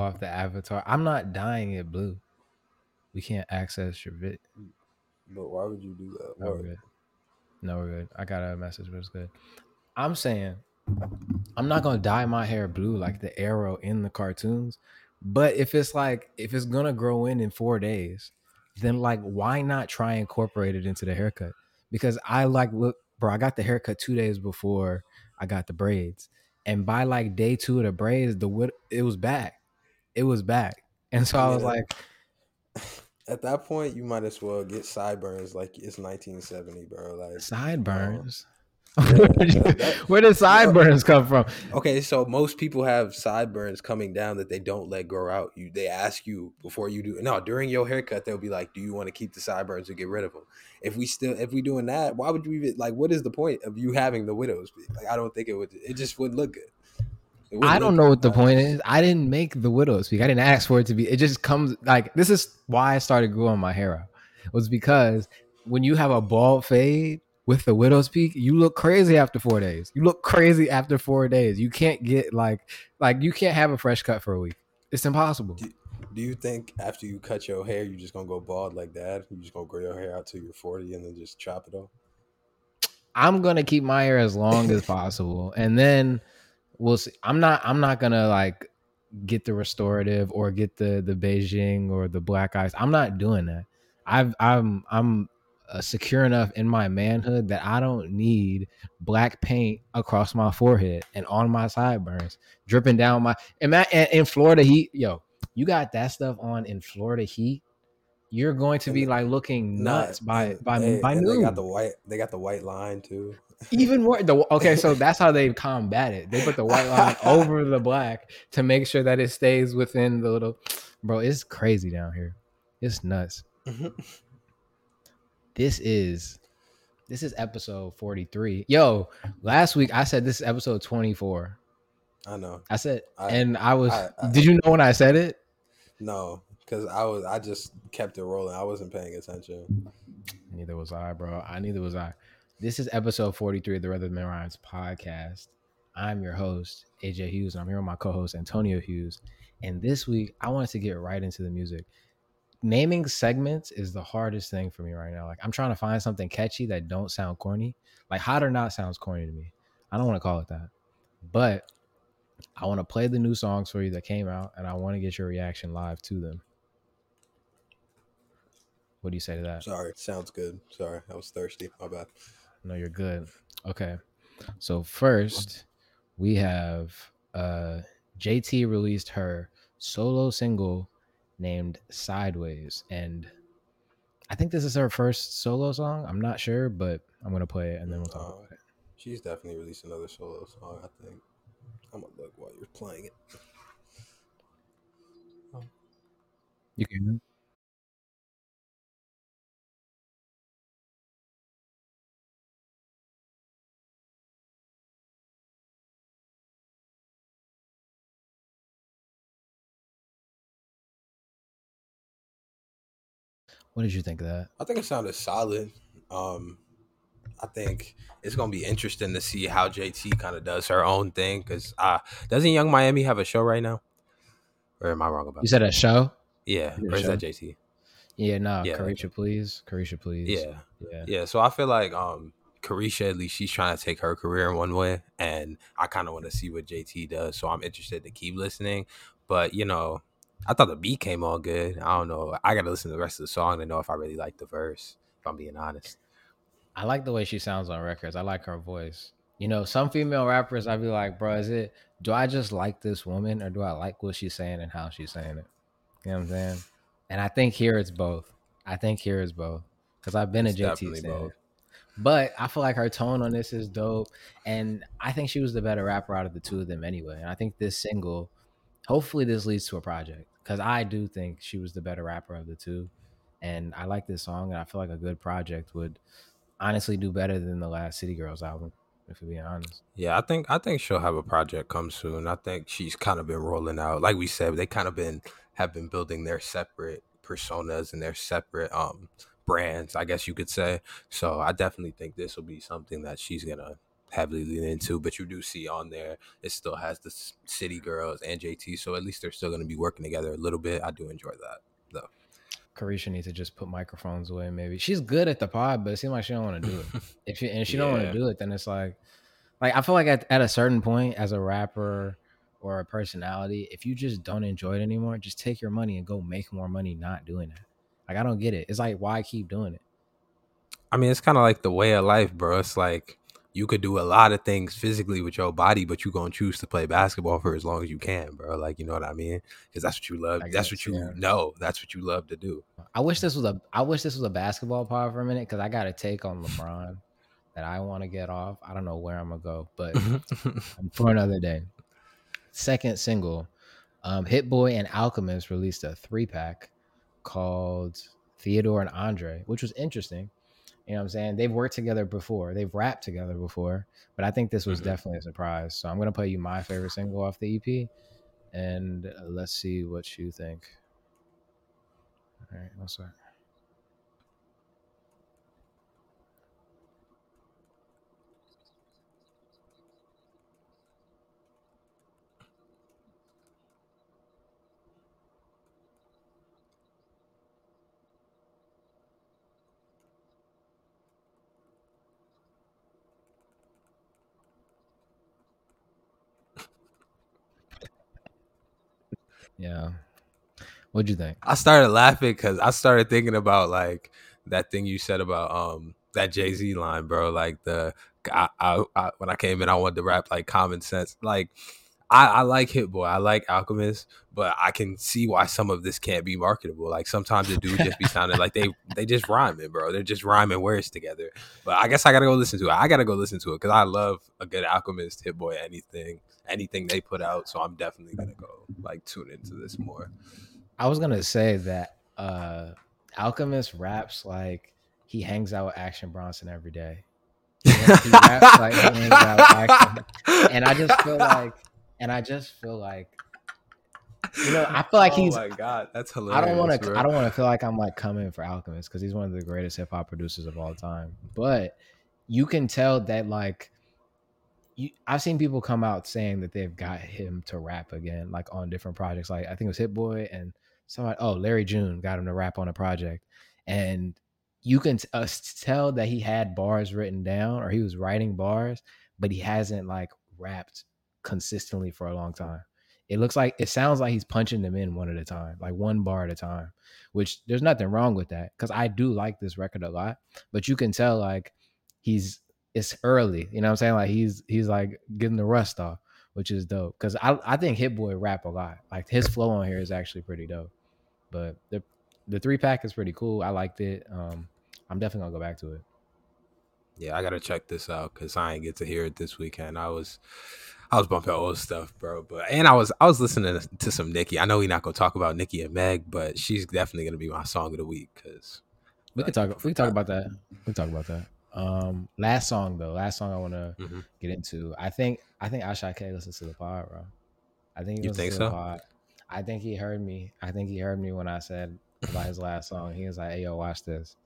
pull off the avatar. I'm not dying it blue. We can't access your vid. But why would you do that? No, we're good. No, we're good. I got a message, but it's good. I'm saying I'm not gonna dye my hair blue like the arrow in the cartoons. But if it's like if it's gonna grow in in four days, then like why not try incorporate it into the haircut? Because I like look, bro. I got the haircut two days before I got the braids, and by like day two of the braids, the it was back. It was back, and so I was like, at that point, you might as well get sideburns like it's 1970, bro. Like sideburns. Where did sideburns come from? Okay, so most people have sideburns coming down that they don't let grow out. You they ask you before you do no during your haircut they'll be like, "Do you want to keep the sideburns or get rid of them?" If we still if we doing that, why would you even like? What is the point of you having the widows? Like I don't think it would. It just wouldn't look good. I don't know what the point is. I didn't make the widow's peak. I didn't ask for it to be. It just comes like this is why I started growing my hair out. It was because when you have a bald fade, with the widow's peak, you look crazy after four days. You look crazy after four days. You can't get like like you can't have a fresh cut for a week. It's impossible. Do, do you think after you cut your hair, you're just gonna go bald like that? You're just gonna grow your hair out till you're 40 and then just chop it off? I'm gonna keep my hair as long as possible, and then we'll see. I'm not. I'm not gonna like get the restorative or get the the Beijing or the black eyes. I'm not doing that. I've I'm I'm uh, secure enough in my manhood that I don't need black paint across my forehead and on my sideburns, dripping down my. In, in Florida heat, yo, you got that stuff on in Florida heat. You're going to be like looking nuts by by they, by noon. They got the white. They got the white line too. Even more. The, okay, so that's how they combat it. They put the white line over the black to make sure that it stays within the little. Bro, it's crazy down here. It's nuts. Mm-hmm. This is this is episode 43. Yo, last week I said this is episode 24. I know. I said I, and I was I, I, did you know when I said it? No, because I was I just kept it rolling. I wasn't paying attention. Neither was I, bro. I neither was I. This is episode 43 of the Rhythm and Rhymes podcast. I'm your host, AJ Hughes, and I'm here with my co-host Antonio Hughes. And this week I wanted to get right into the music naming segments is the hardest thing for me right now. Like I'm trying to find something catchy that don't sound corny. Like hot or not sounds corny to me. I don't want to call it that. But I want to play the new songs for you that came out and I want to get your reaction live to them. What do you say to that? Sorry, sounds good. Sorry, I was thirsty. My bad. No, you're good. Okay. So first, we have uh JT released her solo single named Sideways. And I think this is her first solo song. I'm not sure, but I'm gonna play it and then we'll talk uh, about it. She's definitely released another solo song, I think. I'm gonna look while you're playing it. You can. What did you think of that? I think it sounded solid. Um, I think it's gonna be interesting to see how JT kind of does her own thing. Cause uh, doesn't Yung Miami have a show right now? Or am I wrong about? You said a show? Yeah, or is show? that JT? Yeah, no, yeah. Caresha, please, Caresha, please. Yeah, yeah, yeah. So I feel like um, Caresha, at least she's trying to take her career in one way, and I kind of want to see what JT does. So I'm interested to keep listening. But you know, I thought the beat came on good. I don't know. I got to listen to the rest of the song to know if I really like the verse. If I'm being honest, I like the way she sounds on records. I like her voice. You know, some female rappers, I'd be like, bro, is it? Do I just like this woman, or do I like what she's saying and how she's saying it? You know what I'm saying? And I think here it's both. I think here is both because I've been it's a JT fan. But I feel like her tone on this is dope, and I think she was the better rapper out of the two of them anyway. And I think this single, hopefully, this leads to a project because I do think she was the better rapper of the two, and I like this song, and I feel like a good project would honestly do better than the last City Girls album. If we're being honest, yeah, I think I think she'll have a project come soon. I think she's kind of been rolling out, like we said, they kind of been have been building their separate personas and their separate um brands, I guess you could say. So I definitely think this will be something that she's gonna heavily lean into. But you do see on there, it still has the City Girls and JT, so at least they're still going to be working together a little bit. I do enjoy that though. Caresha needs to just put microphones away. Maybe she's good at the pod, but it seems like she don't want to do it. if she and she yeah. don't want to do it, then it's like, like I feel like at, at a certain point, as a rapper or a personality, if you just don't enjoy it anymore, just take your money and go make more money not doing it. Like I don't get it. It's like why keep doing it? I mean, it's kind of like the way of life, bro. It's like you could do a lot of things physically with your body, but you're gonna choose to play basketball for as long as you can, bro. Like you know what I mean? Because that's what you love. Guess, that's what you yeah. know. That's what you love to do. I wish this was a. I wish this was a basketball pod for a minute because I got a take on LeBron that I want to get off. I don't know where I'm gonna go, but for another day. Second single, um, Hit Boy and Alchemist released a three pack called Theodore and Andre, which was interesting you know what I'm saying? They've worked together before. They've rapped together before, but I think this was mm-hmm. definitely a surprise. So I'm gonna play you my favorite single off the EP, and uh, let's see what you think. All right, one sec. Yeah. What'd you think? I started laughing because I started thinking about like that thing you said about um that Jay Z line, bro. Like the I, I, I, when I came in, I wanted to rap like common sense. Like I, I like Hit Boy, I like Alchemist, but I can see why some of this can't be marketable. Like sometimes the dude just be sounding like they they just rhyming, bro. They're just rhyming words together. But I guess I gotta go listen to it. I gotta go listen to it because I love a good Alchemist, Hit Boy, anything anything they put out. So I'm definitely gonna go like tune into this more. I was gonna say that uh Alchemist raps like he hangs out with Action Bronson every day. He raps like he hangs out with Action. And I just feel like and I just feel like you know, I feel like he's. Oh my god, that's hilarious. I don't want to. I don't want to feel like I'm like coming for Alchemist because he's one of the greatest hip hop producers of all time. But you can tell that like you, I've seen people come out saying that they've got him to rap again, like on different projects. Like I think it was Hit Boy and somebody. Oh, Larry June got him to rap on a project, and you can t- uh, tell that he had bars written down or he was writing bars, but he hasn't like rapped consistently for a long time. It looks like it sounds like he's punching them in one at a time, like one bar at a time. Which there's nothing wrong with that because I do like this record a lot, but you can tell like he's it's early. You know what I'm saying? Like he's he's like getting the rust off, which is dope. Cause I I think Hit Boy rap a lot. Like his flow on here is actually pretty dope. But the the three pack is pretty cool. I liked it. Um, I'm definitely gonna go back to it. Yeah, I gotta check this out because I ain't get to hear it this weekend. I was I was bumping old stuff, bro. But and I was I was listening to some Nicki. I know we're not gonna talk about Nicki and Meg, but she's definitely gonna be my song of the week because we can talk. We can talk about that. We can talk about that. Um, last song though, last song I want to mm-hmm. get into. I think I think Asake listens to the pod, bro. I think he you think so. Pod. I think he heard me. I think he heard me when I said about his last song. He was like, "Hey, yo, watch this."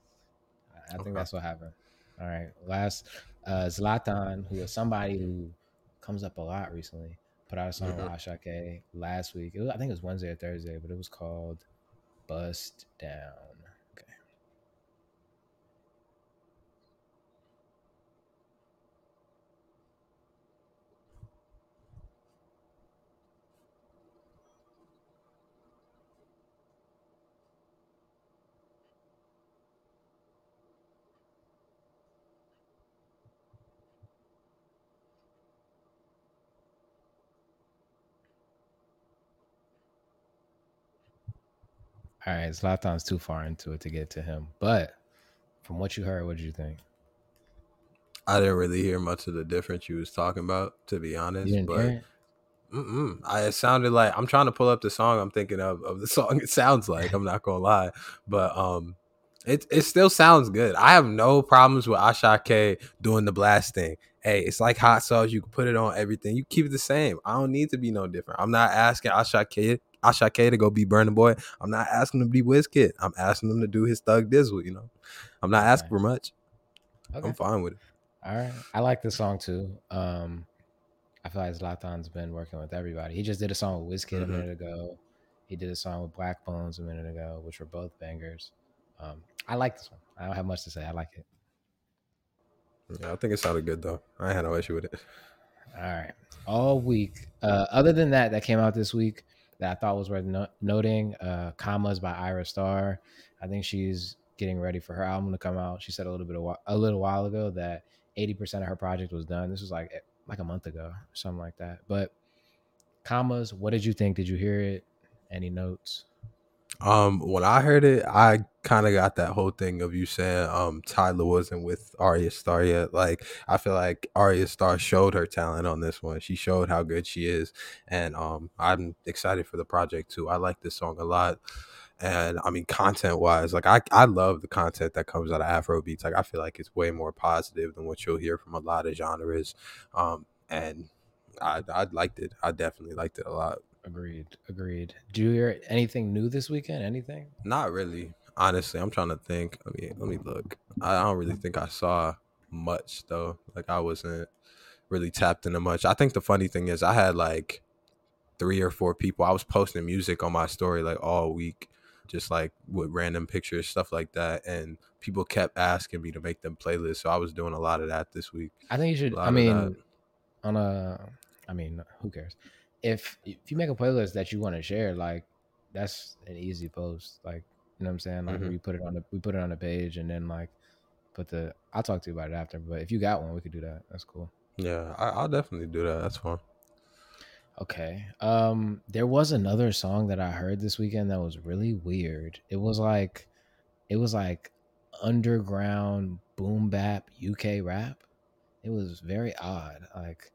I think that's what happened. All right, last uh, Zlatan, who is somebody who comes up a lot recently, put out a song mm-hmm. with Asake last week. Was, I think it was Wednesday or Thursday, but it was called "Bust Down." All right, Zlatan's too far into it to get to him. But from what you heard, what did you think? I didn't really hear much of the difference you was talking about, to be honest. but I, it sounded like I'm trying to pull up the song I'm thinking of of the song. It sounds like I'm not gonna lie, but um, it it still sounds good. I have no problems with Asake doing the blast thing. Hey, it's like hot sauce. You can put it on everything. You keep it the same. I don't need to be no different. I'm not asking Asake Asake to go be Burna Boy. I'm not asking him to be Wizkid. I'm asking him to do his Thug Dizzle. You know, I'm not asking for much. Okay. I'm fine with it. All right. I like this song too. Um, I feel like Zlatan's been working with everybody. He just did a song with Wizkid Mhm. a minute ago. He did a song with Blaqbonez a minute ago, which were both bangers. Um, I like this one. I don't have much to say. I like it. Yeah, I think it sounded good though. I had no issue with it. All right. All week. Uh, other than that, that came out this week that I thought was worth no- noting. Uh, Commas by Ayra Starr. I think she's getting ready for her album to come out. She said a little bit of a little while ago that eighty percent of her project was done. This was like eh, like a month ago, or something like that. But Commas, what did you think? Did you hear it? Any notes? Um, when I heard it, I kind of got that whole thing of you saying um Tyla wasn't with Ayra Starr yet. Like I feel like Ayra Starr showed her talent on this one. She showed how good she is, and um I'm excited for the project too. I like this song a lot. And I mean, content wise, like I, I love the content that comes out of Afro beats. Like I feel like it's way more positive than what you'll hear from a lot of genres. Um, and I, I liked it. I definitely liked it a lot. Agreed. Agreed. Do you hear anything new this weekend? Anything? Not really. Honestly, I'm trying to think. Let me let me look. I don't really think I saw much though. Like I wasn't really tapped into much. I think the funny thing is I had like three or four people. I was posting music on my story like all week, just like with random pictures, stuff like that. And people kept asking me to make them playlists. So I was doing a lot of that this week. I think you should. I mean, on a, I mean, who cares? If if you make a playlist that you want to share, like that's an easy post. Like you know what I'm saying? Like Mhm. we put it on the we put it on the page and then like put the. I'll talk to you about it after. But if you got one, we could do that. That's cool. Yeah, I, I'll definitely do that. That's fine. Okay. Um, there was another song that I heard this weekend that was really weird. It was like, it was like underground boom bap UK rap. It was very odd. Like,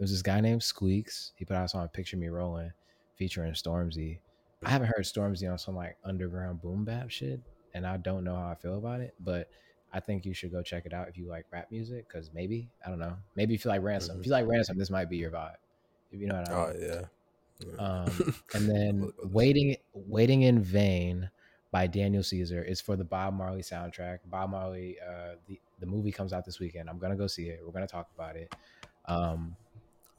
there was this guy named Squeaks. He put out a song "Picture Me Rolling" featuring Stormzy. I haven't heard Stormzy on some like underground boom bap shit, and I don't know how I feel about it. But I think you should go check it out if you like rap music, because maybe I don't know. Maybe if you like ransom, if you like ransom, this might be your vibe. If you know what I mean. Oh yeah. Yeah. Um, and then waiting, waiting in vain by Daniel Caesar is for the Bob Marley soundtrack. Bob Marley, uh, the the movie comes out this weekend. I'm gonna go see it. We're gonna talk about it. Um,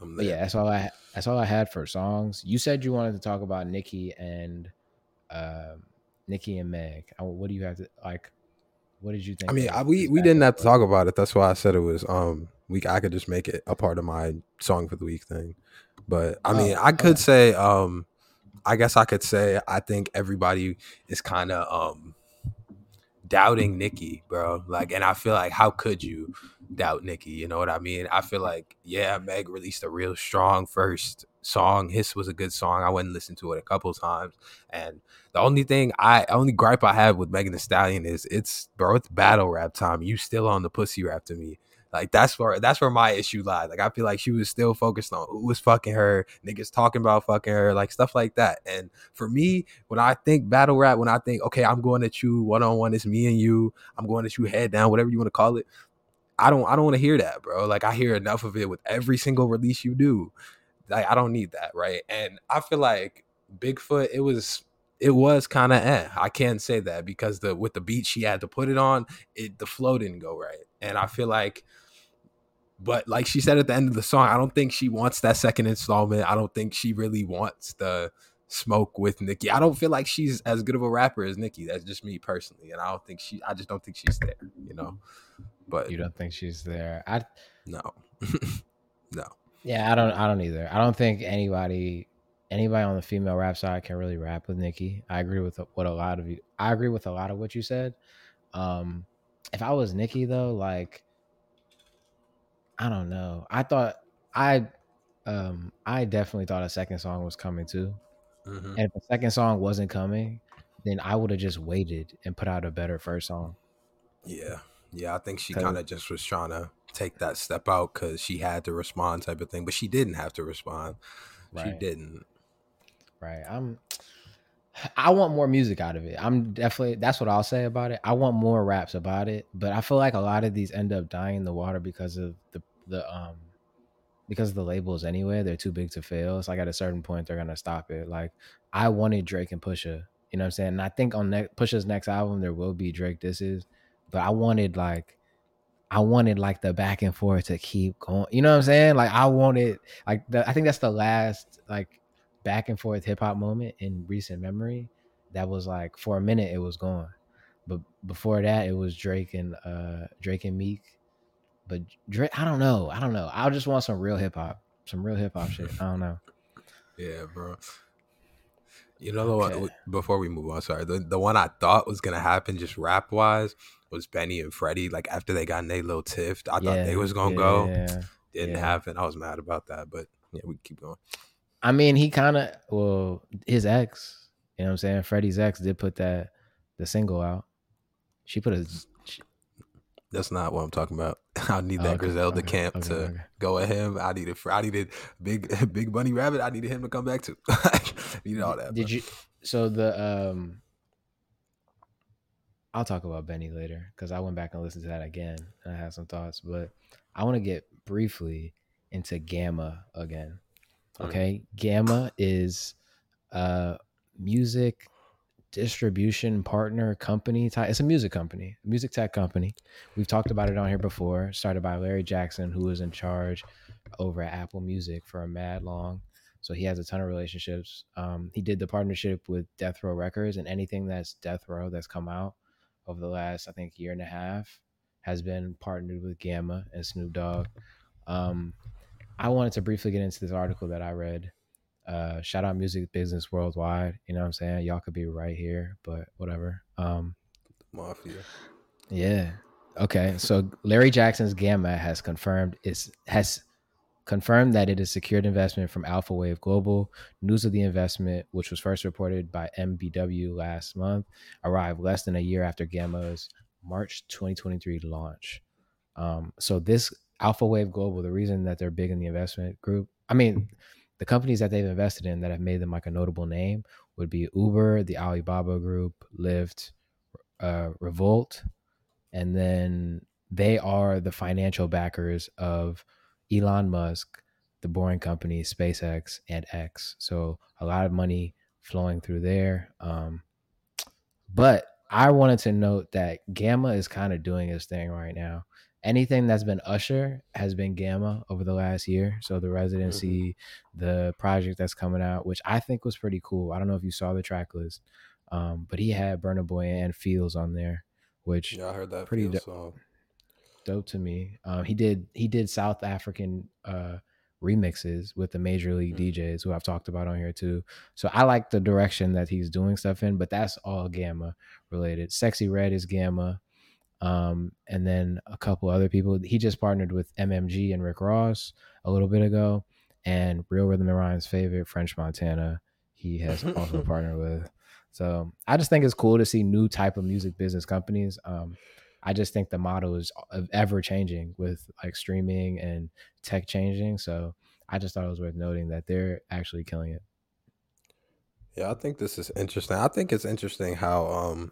I'm but there. yeah, that's all I that's all I had for songs. You said you wanted to talk about Nicki and um, Nicki and Meg. Uh, What do you have to like? What did you think? I mean, I, we we didn't have to talk about it. That's why I said it was um we I could just make it a part of my song for the week thing. But I mean, Oh, I could okay. say um I guess I could say I think everybody is kind of um doubting Nicki, bro. Like and I feel like how could you doubt Nicki, you know what I mean? I feel like yeah, Meg released a real strong first song. His was a good song. I went and listened to it a couple times and the only thing I only gripe I have with Megan Thee Stallion is it's bro, it's battle rap time. You still on the pussy rap to me. Like that's where that's where my issue lies. Like I feel like she was still focused on who was fucking her, niggas talking about fucking her, like stuff like that. And for me, when I think battle rap, when I think okay, I'm going at you one on one, it's me and you. I'm going at you head down, whatever you want to call it. I don't I don't want to hear that, bro. Like I hear enough of it with every single release you do. Like I don't need that, right? And I feel like Bigfoot, it was it was kind of eh. I can't say that because the with the beat she had to put it on, it the flow didn't go right. And I feel like but like she said at the end of the song, I don't think she wants that second installment. I don't think she really wants the smoke with Nicki. I don't feel like she's as good of a rapper as Nicki. That's just me personally. And I don't think she I just don't think she's there, you know. But You don't think she's there? I no. no. yeah, I don't. I don't either. I don't think anybody anybody on the female rap side can really rap with Nicki. I agree with what a lot of you. I agree with a lot of what you said. Um, if I was Nicki though, like I don't know. I thought I um I definitely thought a second song was coming too. Mhm. And if the second song wasn't coming, then I would have just waited and put out a better first song. Yeah. Yeah, I think she kind of just was trying to take that step out because she had to respond type of thing. But she didn't have to respond. She didn't. Right. I'm I want more music out of it. I'm definitely that's what I'll say about it. I want more raps about it, but I feel like a lot of these end up dying in the water because of the the um because of the labels anyway. They're too big to fail. It's like at a certain point they're gonna stop it. Like I wanted Drake and Pusha, you know what I'm saying? And I think on ne- Pusha's next album there will be Drake disses, but I wanted like I wanted like the back and forth to keep going. You know what I'm saying? Like I wanted like the, I think that's the last like back and forth hip hop moment in recent memory. That was like for a minute it was gone, but before that it was Drake and uh Drake and Meek. But Drake, I don't know. I don't know. I just want some real hip hop, some real hip hop shit. I don't know. Yeah, bro. You know okay. the one before we move on. Sorry, the the one I thought was gonna happen just rap wise was Benny and Freddie. Like after they got in their little tiff, I yeah, thought they was gonna yeah, go. Yeah, Didn't happen. I was mad about that, but yeah, we keep going. I mean, he kind of well, his ex. You know what I'm saying? Freddie's ex did put that the single out. She put a. That's not what I'm talking about. I need that okay, Griselda okay, camp okay, to go at him. I needed I needed big big bunny rabbit. I needed him to come back too. needed all that. Did bro. you? So the um, I'll talk about Benny later because I went back and listened to that again and I had some thoughts. But I want to get briefly into Gamma again. Okay, mm. Gamma is uh music distribution partner company. It's a music company, music tech company. We've talked about it on here before. Started by Larry Jackson, who was in charge over at Apple Music for a mad long. So he has a ton of relationships. Um, he did the partnership with Death Row Records, and anything that's Death Row that's come out over the last, I think, year and a half has been partnered with Gamma and Snoop Dogg. Um, I wanted to briefly get into this article that I read uh, shout out music business worldwide. You know what I'm saying? Y'all could be right here, but whatever. Um, Mafia. Yeah. Okay. So Larry Jackson's Gamma has confirmed is has confirmed that it is secured investment from Alpha Wave Global. News of the investment, which was first reported by MBW last month, arrived less than a year after Gamma's March 2023 launch. Um, so this Alpha Wave Global, the reason that they're big in the investment group, I mean, the companies that they've invested in that have made them like a notable name would be Uber, the Alibaba Group, Lyft, uh, Revolt, and then they are the financial backers of Elon Musk, the Boring Company, SpaceX, and X. So a lot of money flowing through there. Um, but I wanted to note that Gamma is kind of doing its thing right now anything that's been Usher has been Gamma over the last year. So the residency, mm-hmm. the project that's coming out, which I think was pretty cool. I don't know if you saw the track list, um, but he had Burna Boy and Pheelz on there, which yeah, I heard that pretty do- dope to me. Um, he did he did South African uh, remixes with the major league mm-hmm. DJs who I've talked about on here too. So I like the direction that he's doing stuff in, but that's all Gamma related. Sexyy Red is Gamma um, and then a couple other people. He just partnered with MMG and Rick Ross a little bit ago, and Real Rhythm and Ryan's favorite French Montana. He has also partnered with. So I just think it's cool to see new type of music business companies. Um, I just think the model is ever changing with like streaming and tech changing. So I just thought it was worth noting that they're actually killing it. Yeah, I think this is interesting. I think it's interesting how um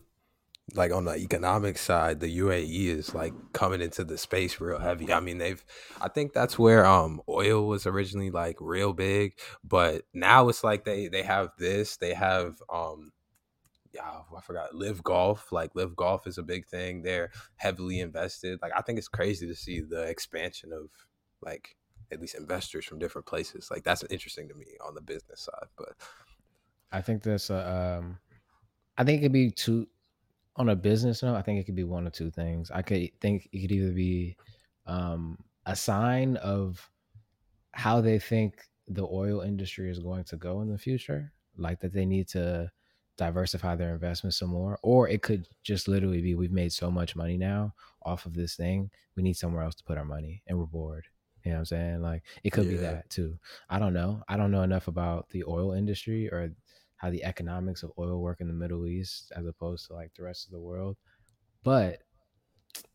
like on the economic side, the UAE is like coming into the space real heavy. I mean, they've I think that's where um oil was originally like real big, but now it's like they they have this, they have um yeah, I forgot LIV Golf. Like LIV Golf is a big thing. They're heavily invested. Like I think it's crazy to see the expansion of like at least investors from different places. Like that's interesting to me on the business side. But I think that's uh, um I think it could be two on a business note, I think it could be one or two things. I could think it could either be um, a sign of how they think the oil industry is going to go in the future, like that they need to diversify their investments some more, or it could just literally be we've made so much money now off of this thing, we need somewhere else to put our money and we're bored. You know what I'm saying? Like it could yeah. be that too. I don't know. I don't know enough about the oil industry or how the economics of oil work in the Middle East as opposed to like the rest of the world. But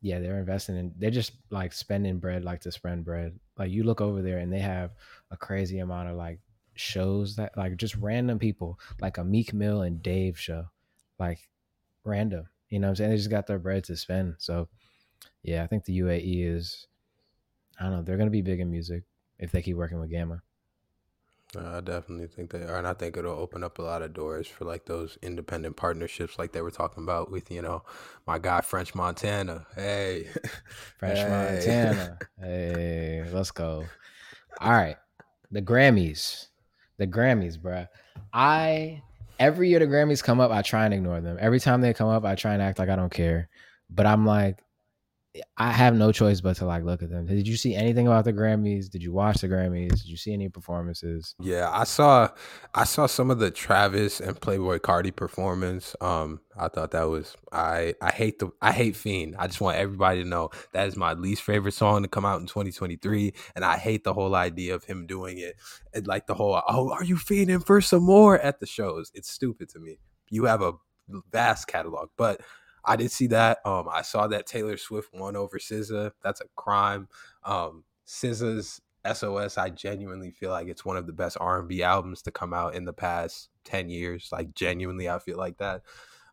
yeah, they're investing in they're just like spending bread like to spend bread. Like you look over there and they have a crazy amount of like shows that like just random people, like a Meek Mill and Dave show. Like random. You know what I'm saying? They just got their bread to spend. So yeah, I think the UAE is I don't know, they're gonna be big in music if they keep working with Gamma. Uh, I definitely think they are, and I think it'll open up a lot of doors for like those independent partnerships, like they were talking about with you know my guy French Montana. Hey, French Hey. Montana. Hey, let's go. All right. The Grammys. The Grammys, bruh. I every year the Grammys come up, I try and ignore them. Every time they come up, I try and act like I don't care. But I'm like, I have no choice but to like look at them. Did you see anything about the Grammys? Did you watch the Grammys? Did you see any performances? Yeah, I saw I saw some of the Travis and Playboi Carti performance. Um, I thought that was I I hate the I hate Fiend. I just want everybody to know that is my least favorite song to come out in 2023, and I hate the whole idea of him doing it. And like the whole oh, are you fiending for some more at the shows? It's stupid to me. You have a vast catalog, but I did see that. Um, I saw that Taylor Swift won over SZA. That's a crime. Um, SZA's SOS, I genuinely feel like it's one of the best R and B albums to come out in the past ten years. Like genuinely, I feel like that.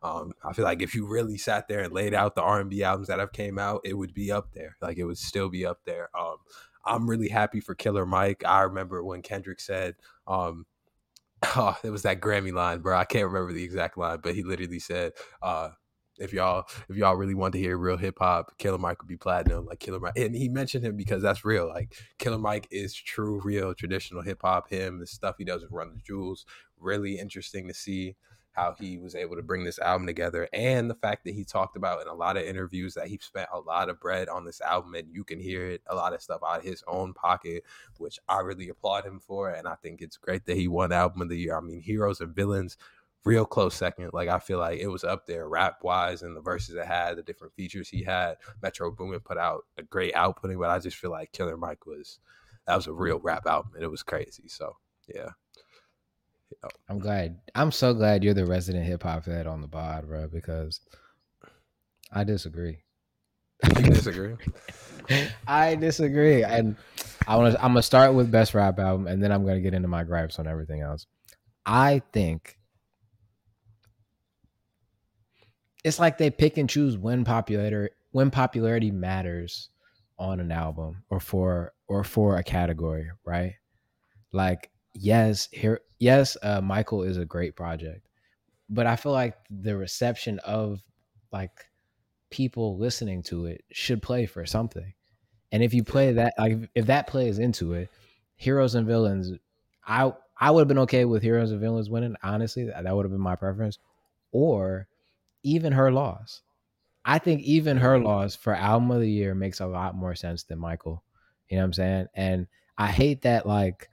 Um, I feel like if you really sat there and laid out the R and B albums that have came out, it would be up there. Like it would still be up there. Um, I'm really happy for Killer Mike. I remember when Kendrick said, um, "Oh, it was that Grammy line, bro. I can't remember the exact line, but he literally said." Uh, if y'all if y'all really want to hear real hip hop, Killer Mike would be platinum. Like Killer Mike, and he mentioned him because that's real. Like Killer Mike is true, real traditional hip hop. Him, the stuff he does with Run the Jewels, really interesting to see how he was able to bring this album together, and the fact that he talked about in a lot of interviews that he spent a lot of bread on this album, and you can hear it a lot of stuff out of his own pocket, which I really applaud him for, and I think it's great that he won Album of the Year. I mean, Heroes and Villains real close second. Like I feel like it was up there rap wise and the verses it had, the different features he had. Metro Boomin put out a great outputting, but I just feel like Killer Mike was that was a real rap album and it was crazy. So yeah. I'm glad. I'm so glad you're the resident hip hop head on the pod, bro, because I disagree. You disagree? I disagree. And I want to I'm gonna start with best rap album and then I'm gonna get into my gripes on everything else. I think it's like they pick and choose when popularity when popularity matters on an album or for or for a category, right? Like yes, here yes, uh, Michael is a great project, but I feel like the reception of like people listening to it should play for something. And if you play that, like if that plays into it, heroes and villains, I I would have been okay with heroes and villains winning. Honestly, that would have been my preference. Or even her loss. I think even her loss for album of the year makes a lot more sense than Michael. You know what I'm saying? And I hate that like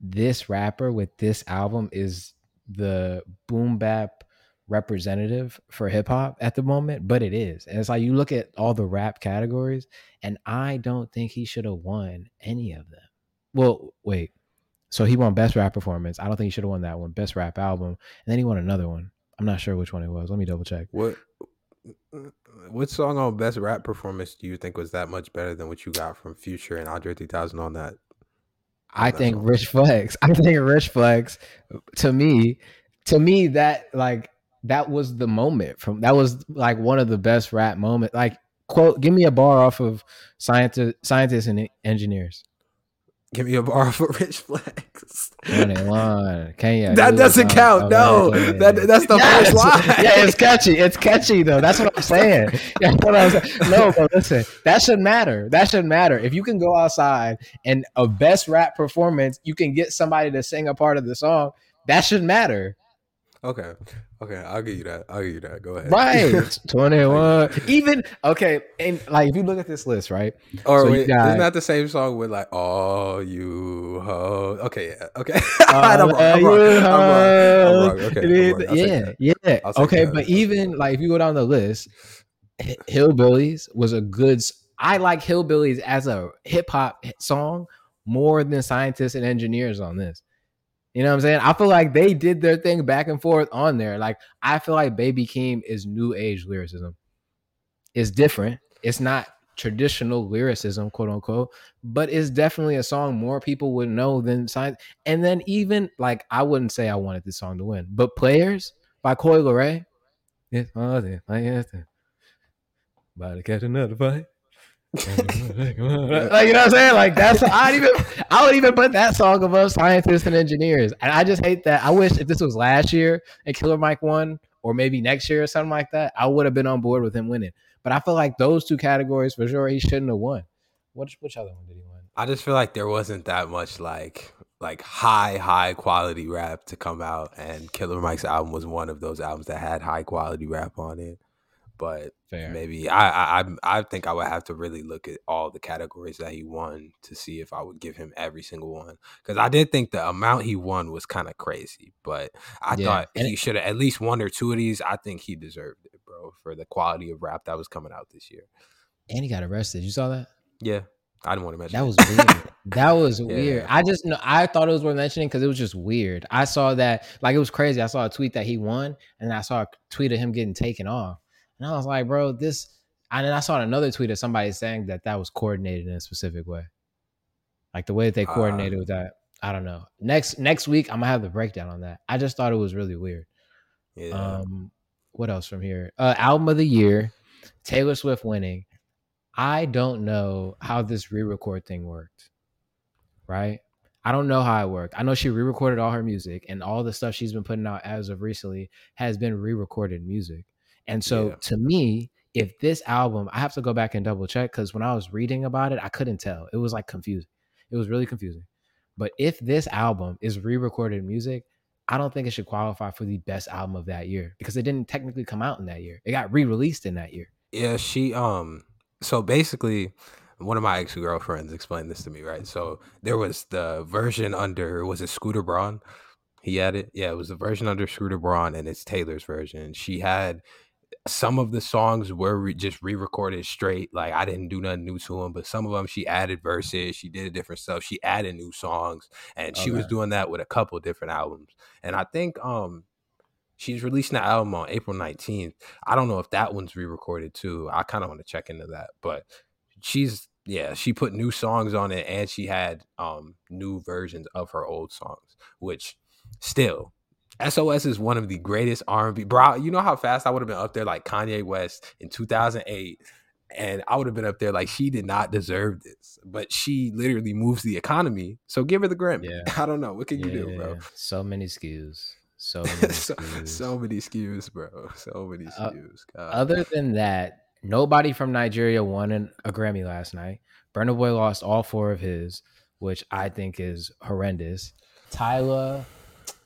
this rapper with this album is the boom bap representative for hip hop at the moment, but it is. And it's like you look at all the rap categories, and I don't think he should have won any of them. Well, wait. So he won best rap performance. I don't think he should have won that one. Best rap album, and then he won another one. I'm not sure which one it was. Let me double check. What what song on best rap performance do you think was that much better than what you got from Future and Andre 3000 on that? I that think song. Rich Flex. I think Rich Flex. To me, to me that like that was the moment from that was like one of the best rap moments. Like quote, give me a bar off of scientists, scientists and engineers. Give me a bar for Rich Flex. Twenty-one. Kenya. That doesn't count. No, that that's the Yes. first line. Yeah, it's catchy. It's catchy though. That's what I'm saying. That's what I'm saying. No, but listen, that shouldn't matter. That shouldn't matter. If you can go outside and a best rap performance, you can get somebody to sing a part of the song. That shouldn't matter, Okay, okay, I'll give you that. I'll give you that. Go ahead. right? Twenty one. Even okay, and like if you look at this list, right? or So wait, got- isn't that the same song with like "Oh you ho"? Okay, yeah, okay. I'm wrong. I'm wrong. I'm wrong. I'm ho- wrong. Okay, I'm wrong. Yeah, yeah. Okay, but even like if you go down the list, Hillbillies was a good. I like Hillbillies as a hip hop song more than Scientists and Engineers on this. You know what I'm saying? I feel like they did their thing back and forth on there. Like I feel like Baby Keem is new age lyricism. It's different. It's not traditional lyricism, quote unquote, but it's definitely a song more people would know than Science. And then even like I wouldn't say I wanted this song to win, but Players by Coi Leray. It's all there, like it's. About to catch another fight. like you know what I'm saying? Like that's I even I would even put that song above scientists and engineers. And I just hate that. I wish if this was last year and Killer Mike won, or maybe next year or something like that, I would have been on board with him winning. But I feel like those two categories for sure he shouldn't have won. Which which other one did he win? I just feel like there wasn't that much like like high high quality rap to come out, and Killer Mike's album was one of those albums that had high quality rap on it. But Fair. maybe I, I I think I would have to really look at all the categories that he won to see if I would give him every single one because I did think the amount he won was kind of crazy, but I Yeah, thought and he should have at least one or two of these. I think he deserved it, bro, for the quality of rap that was coming out this year. And he got arrested. You saw that? Yeah, I didn't want to mention That was weird. that was weird. I just know I thought it was worth mentioning because it was just weird. I saw that like it was crazy. I saw a tweet that he won, and I saw a tweet of him getting taken off, and I was like, bro, this. And then I saw another tweet of somebody saying that that was coordinated in a specific way, like the way that they Ah. coordinated with that. I don't know. Next next week, I'm gonna have the breakdown on that. I just thought it was really weird. yeah. Um, what else from here? Uh, album of the year, Taylor Swift winning. I don't know how this re-record thing worked. Right? I don't know how it worked. I know she re-recorded all her music, and all the stuff she's been putting out as of recently has been re-recorded music. And so, Yeah. to me, if this album, I have to go back and double check because when I was reading about it, I couldn't tell. It was like confusing. It was really confusing. But if this album is re-recorded music, I don't think it should qualify for the best album of that year because it didn't technically come out in that year. It got re-released in that year. Yeah, she um so basically one of my ex girlfriends explained this to me, right? So there was the version under was it Scooter Braun? He had it. Yeah, it was the version under Scooter Braun and it's Taylor's version. She had some of the songs were re- just re-recorded straight. Like I didn't do nothing new to them, but some of them she added verses, she did different stuff, she added new songs, and she was doing that with a couple different albums. And I think um she's releasing the album on April 19th. I don't know if that one's re-recorded too. I kind of want to check into that, but she's yeah, she put new songs on it and she had um new versions of her old songs, which still SOS is one of the greatest R&B. Bro, you know how fast I would have been up there like Kanye West in 2008 and I would have been up there like she did not deserve this, but she literally moves the economy. So give her the Grammy. Yeah. I don't know. What can you do, bro? Yeah, So many skews. So many so, skews. so many skews, bro. So many Uh, skews. God. Other than that, nobody from Nigeria won an, a Grammy last night. Burna Boy lost all four of his, which I think is horrendous. Tyla,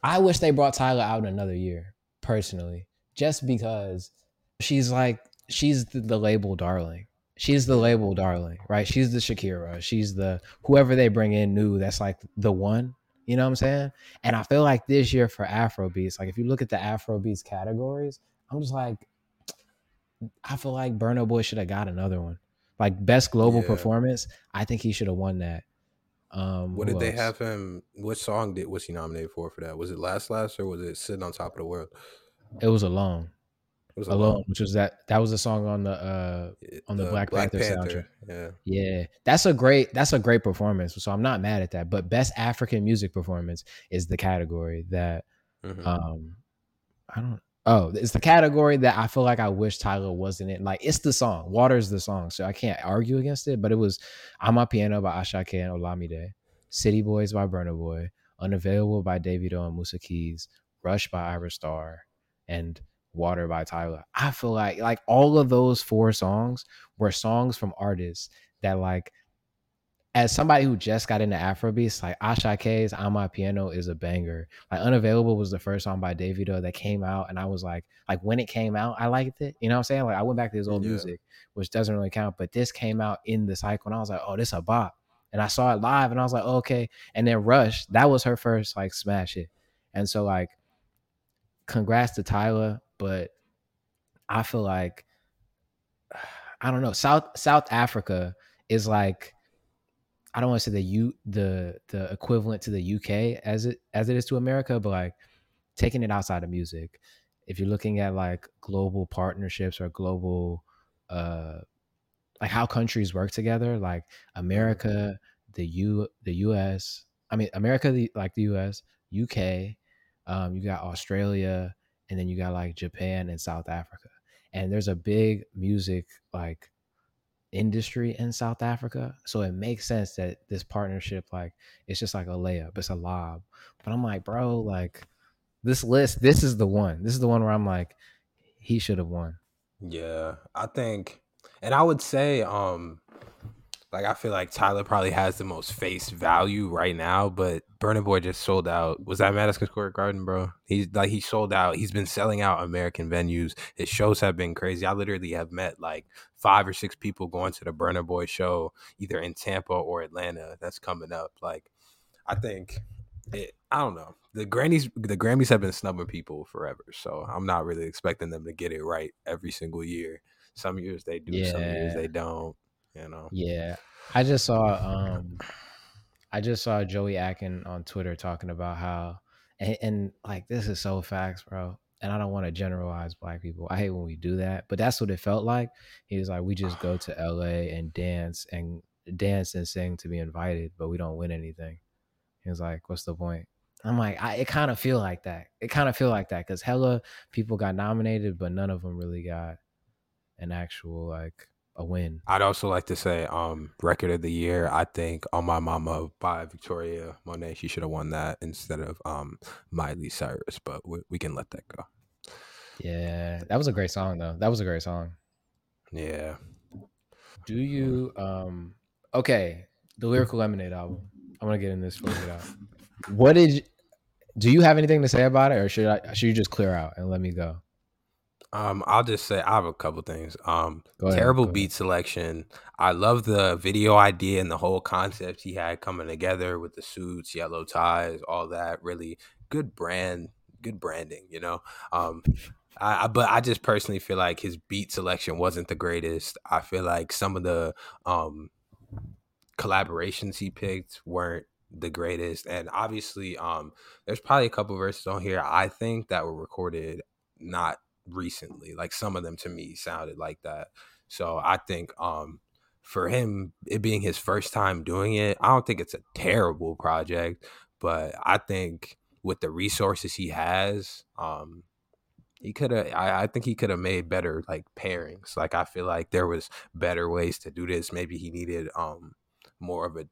I wish they brought Tyla out another year, personally, just because she's like she's the, the label darling. She's the label darling, right? She's the Shakira. She's the whoever they bring in new. That's like the one. You know what I'm saying? And I feel like this year for Afrobeats, like if you look at the Afrobeats categories, I'm just like, I feel like Burna Boy should have got another one. Like best global Yeah. performance, I think he should have won that. Um, what did they have him? What song did was he nominated for for that? Was it Last Last or was it Sitting on Top of the World? It was Alone. It was Alone, which was that that was a song on the uh on the Black Panther soundtrack. Yeah. yeah. That's a great that's a great performance. So I'm not mad at that. But best African music performance is the category that Mhm. um I don't oh, it's the category that I feel like I wish Tyla wasn't in. Like it's the song. Water's the song. So I can't argue against it. But it was Amapiano by Asake and Olamide, City Boys by Burna Boy, Unavailable by Davido and Musa Keys, Rush by Ayra Starr, and Water by Tyla. I feel like like all of those four songs were songs from artists that like as somebody who just got into Afrobeats, like Asake's "On My Piano" is a banger. Like "Unavailable" was the first song by Davido that came out, and I was like, like when it came out, I liked it. You know what I'm saying? Like I went back to his old Yeah. music, which doesn't really count, but this came out in the cycle, and I was like, oh, this a bop. And I saw it live, and I was like, oh, okay. And then Rush, that was her first like smash hit, and so like, congrats to Tyla, but I feel like I don't know. South South Africa is like I don't want to say the U the the equivalent to the UK as it as it is to America, but like taking it outside of music. If you're looking at like global partnerships or global uh like how countries work together, like America, the U the US, I mean America the like the US, UK, um, you got Australia, and then you got like Japan and South Africa. And there's a big music like industry in South Africa. So it makes sense that this partnership, like, it's just like a layup, it's a lob. But I'm like, bro, like this list, this is the one. This is the one where I'm like, he should have won. Yeah, I think, and I would say, um, like I feel like Tyla probably has the most face value right now, but Burna Boy just sold out. Was that Madison Square Garden, bro? He's like he sold out. He's been selling out American venues. His shows have been crazy. I literally have met like five or six people going to the Burna Boy show, either in Tampa or Atlanta. That's coming up. Like, I think it, I don't know. The Grammys the Grammys have been snubbing people forever, so I'm not really expecting them to get it right every single year. Some years they do, some years they don't. You know. Yeah. I just saw um I just saw Joey Akan on Twitter talking about how and, and like this is so facts, bro. And I don't want to generalize black people. I hate when we do that, but that's what it felt like. He was like, we just go to LA and dance and dance and sing to be invited, but we don't win anything. He was like, what's the point? I'm like, I, it kind of feel like that. It kind of feel like that because hella people got nominated, but none of them really got an actual like a win. I'd also like to say, um, record of the year. I think "On My Mama" by Victoria Monet. She should have won that instead of um Miley Cyrus, but we, we can let that go. Yeah, that was a great song though. That was a great song. Yeah. Do you um okay, the Lyrical Lemonade album. I want to get in this we out. What did you, do you have anything to say about it or should I should you just clear out and let me go? Um, I'll just say I have a couple things. Um, ahead, terrible beat selection. I love the video idea and the whole concept he had coming together with the suits, yellow ties, all that. Really good brand, good branding. You know. Um, I, I but I just personally feel like his beat selection wasn't the greatest. I feel like some of the um collaborations he picked weren't the greatest, and obviously, um, there's probably a couple verses on here I think that were recorded not recently. Like some of them to me sounded like that. So I think um for him it being his first time doing it, I don't think it's a terrible project, but I think with the resources he has, um he could have I, I think he could have made better like pairings. Like I feel like there was better ways to do this. Maybe he needed um more of a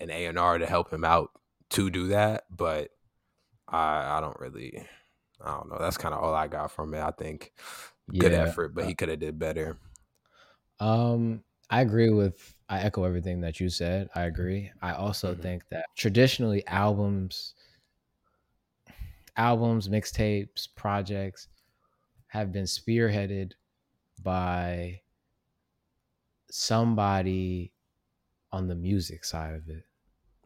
an A&R to help him out to do that, but I I don't really I don't know. That's kind of all I got from it. I think good Yeah. effort, but he could have did better. Um, I agree with. I echo everything that you said. I agree. I also Mhm. think that traditionally albums, albums, mixtapes, projects have been spearheaded by somebody on the music side of it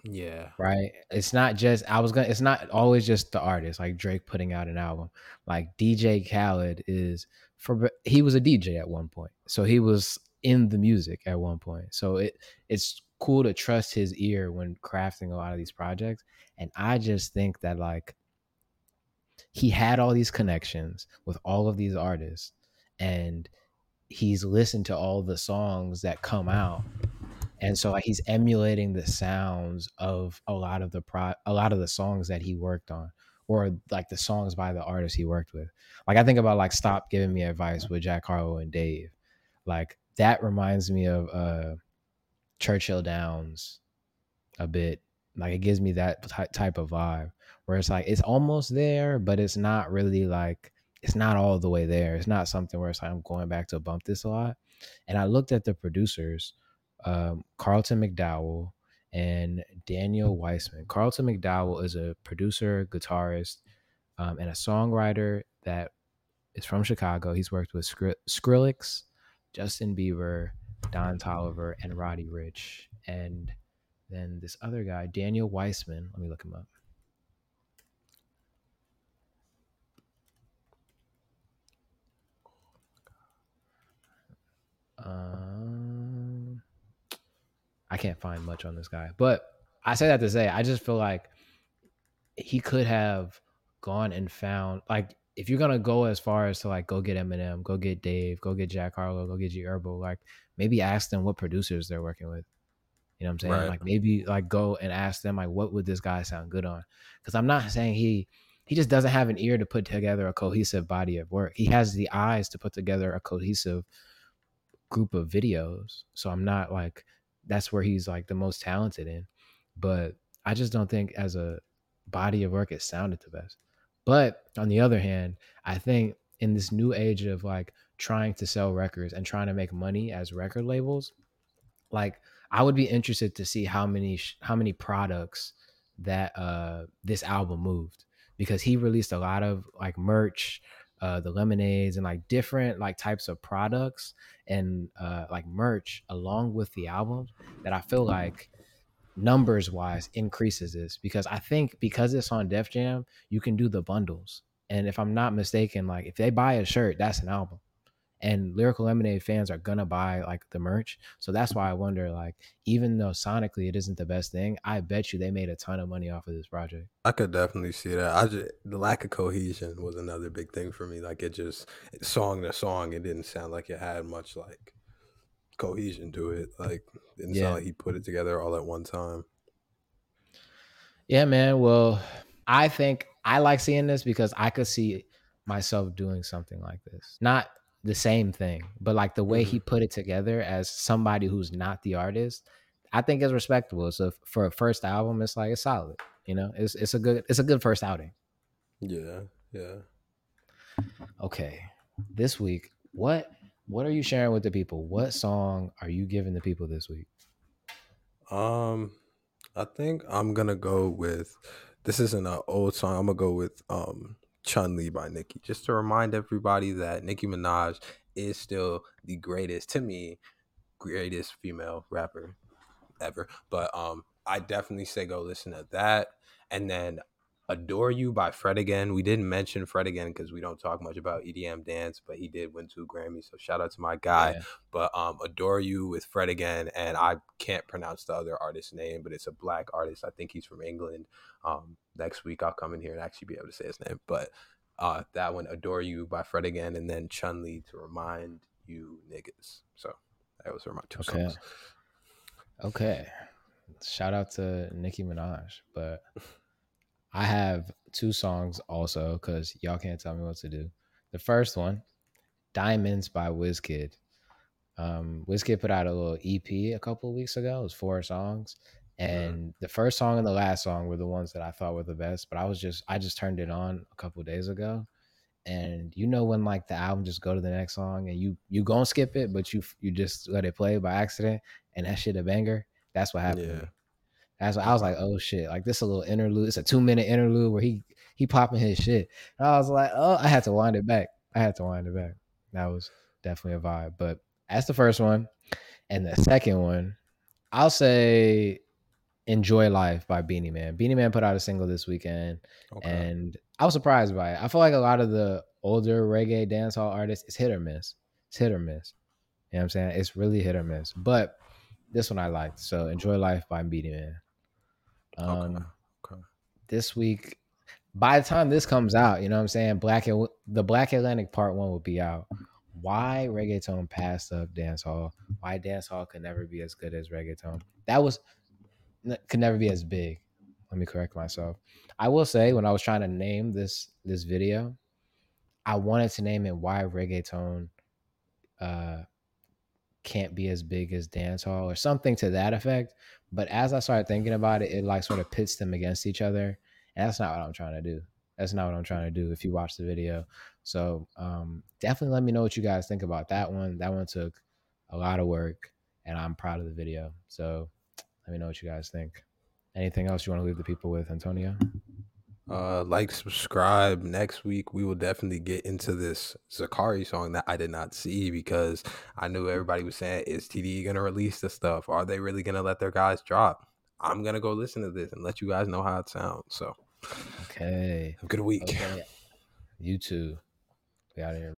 Yeah. right? It's not just I was gonna. It's not always just the artist like Drake putting out an album. Like DJ Khaled is for he was a DJ at one point, so he was in the music at one point. So it it's cool to trust his ear when crafting a lot of these projects. And I just think that like he had all these connections with all of these artists, and he's listened to all the songs that come out and so he's emulating the sounds of a lot of the pro a lot of the songs that he worked on or like the songs by the artists he worked with. Like i think about like stop giving me advice with jack harlow and dave. Like that reminds me of uh churchill downs a bit. Like it gives me that ty- type of vibe where it's like it's almost there but it's not really like it's not all the way there. It's not something where it's like i'm going back to bump this a lot. And i looked at the producers um, Carlton McDowell and Daniel Weissman. Carlton McDowell is a producer, guitarist, um, and a songwriter that is from Chicago. He's worked with Skri- Skrillex, Justin Bieber, Don Toliver, and Roddy Ricch. And then this other guy, Daniel Weissman. Let me look him up. Um, I can't find much on this guy, but I say that to say I just feel like he could have gone and found like if you're gonna go as far as to like go get Eminem, go get Dave, go get Jack Harlow, go get G Herbo, like maybe ask them what producers they're working with. You know what I'm saying? Right. Like maybe like go and ask them like what would this guy sound good on? Because I'm not saying he he just doesn't have an ear to put together a cohesive body of work. He has the eyes to put together a cohesive group of videos. So I'm not like that's where he's like the most talented in. But I just don't think as a body of work it sounded the best. But on the other hand, I think in this new age of like trying to sell records and trying to make money as record labels, like I would be interested to see how many how many products that uh this album moved because he released a lot of like merch uh, the lemonades and like different like types of products and uh, like merch along with the album that I feel like numbers wise increases this because I think because it's on Def Jam, you can do the bundles. And if I'm not mistaken, like if they buy a shirt, that's an album. And Lyrical Lemonade fans are gonna buy like the merch. So that's why I wonder, like, even though sonically it isn't the best thing, I bet you they made a ton of money off of this project. I could definitely see that. I just the lack of cohesion was another big thing for me. Like it just song to song, it didn't sound like it had much like cohesion to it. Like it didn't Yeah. sound like he put it together all at one time. Yeah, man. Well, I think I like seeing this because I could see myself doing something like this. Not the same thing, but like the way he put it together as somebody who's not the artist, I think is respectable. So for a first album, it's like it's solid. You know, it's it's a good it's a good first outing. Yeah, yeah. Okay, this week, what what are you sharing with the people? What song are you giving the people this week? Um, I think I'm gonna go with this isn't an old song. I'm gonna go with um Chun Li by Nicki, just to remind everybody that Nicki Minaj is still the greatest to me, greatest female rapper ever. But um, I definitely say go listen to that, and then Adore You by Fred again. We didn't mention Fred again because we don't talk much about EDM dance, but he did win two Grammys. So shout out to my guy. Yeah. But um, Adore You with Fred again, and I can't pronounce the other artist's name, but it's a black artist. I think he's from England. Um, next week I'll come in here and actually be able to say his name. But uh, that one, Adore You by Fred again, and then Chun Li to remind you niggas. So those are my two Okay. songs. Okay. Shout out to Nicki Minaj. But I have two songs also because y'all can't tell me what to do. The first one, Diamonds by Wizkid. Um, Wizkid put out a little EP a couple of weeks ago. It was four songs. And the first song and the last song were the ones that I thought were the best. But I was just I just turned it on a couple of days ago. And you know when like the album just go to the next song and you you gonna skip it, but you you just let it play by accident and that shit a banger. That's what happened. Yeah. Me. That's what I was like, oh shit, like this is a little interlude. It's a two minute interlude where he he popping his shit. And I was like, oh, I had to wind it back. I had to wind it back. That was definitely a vibe. But that's the first one, and the second one, I'll say, "Enjoy Life" by Beenie Man. Beenie Man put out a single this weekend, Okay. and I was surprised by it. I feel like a lot of the older reggae dancehall artists, it's hit or miss. It's hit or miss. You know what I'm saying? It's really hit or miss. But this one I liked. So "Enjoy Life" by Beenie Man. Um, okay. Okay. this week by the time this comes out you know what i'm saying? Black and the black atlantic part one will be out. Why reggaeton passed up dance hall why dance hall could never be as good as reggaeton? That was could never be as big. Let me correct myself. I will say when i was trying to name this this video i wanted to name it why reggaeton uh can't be as big as dance hall or something to that effect but as i started thinking about it it like sort of pits them against each other and that's not what i'm trying to do. That's not what i'm trying to do if you watch the video. So um definitely let me know what you guys think about that one. That one took a lot of work and i'm proud of the video. So let me know what you guys think. Anything else you want to leave the people with antonio Uh, like, subscribe. Next week, we will definitely get into this Zacari song that I did not see because I knew everybody was saying, "Is TDE gonna release the stuff? Are they really gonna let their guys drop?" I'm gonna go listen to this and let you guys know how it sounds. So, okay have a good week. okay you too we out of here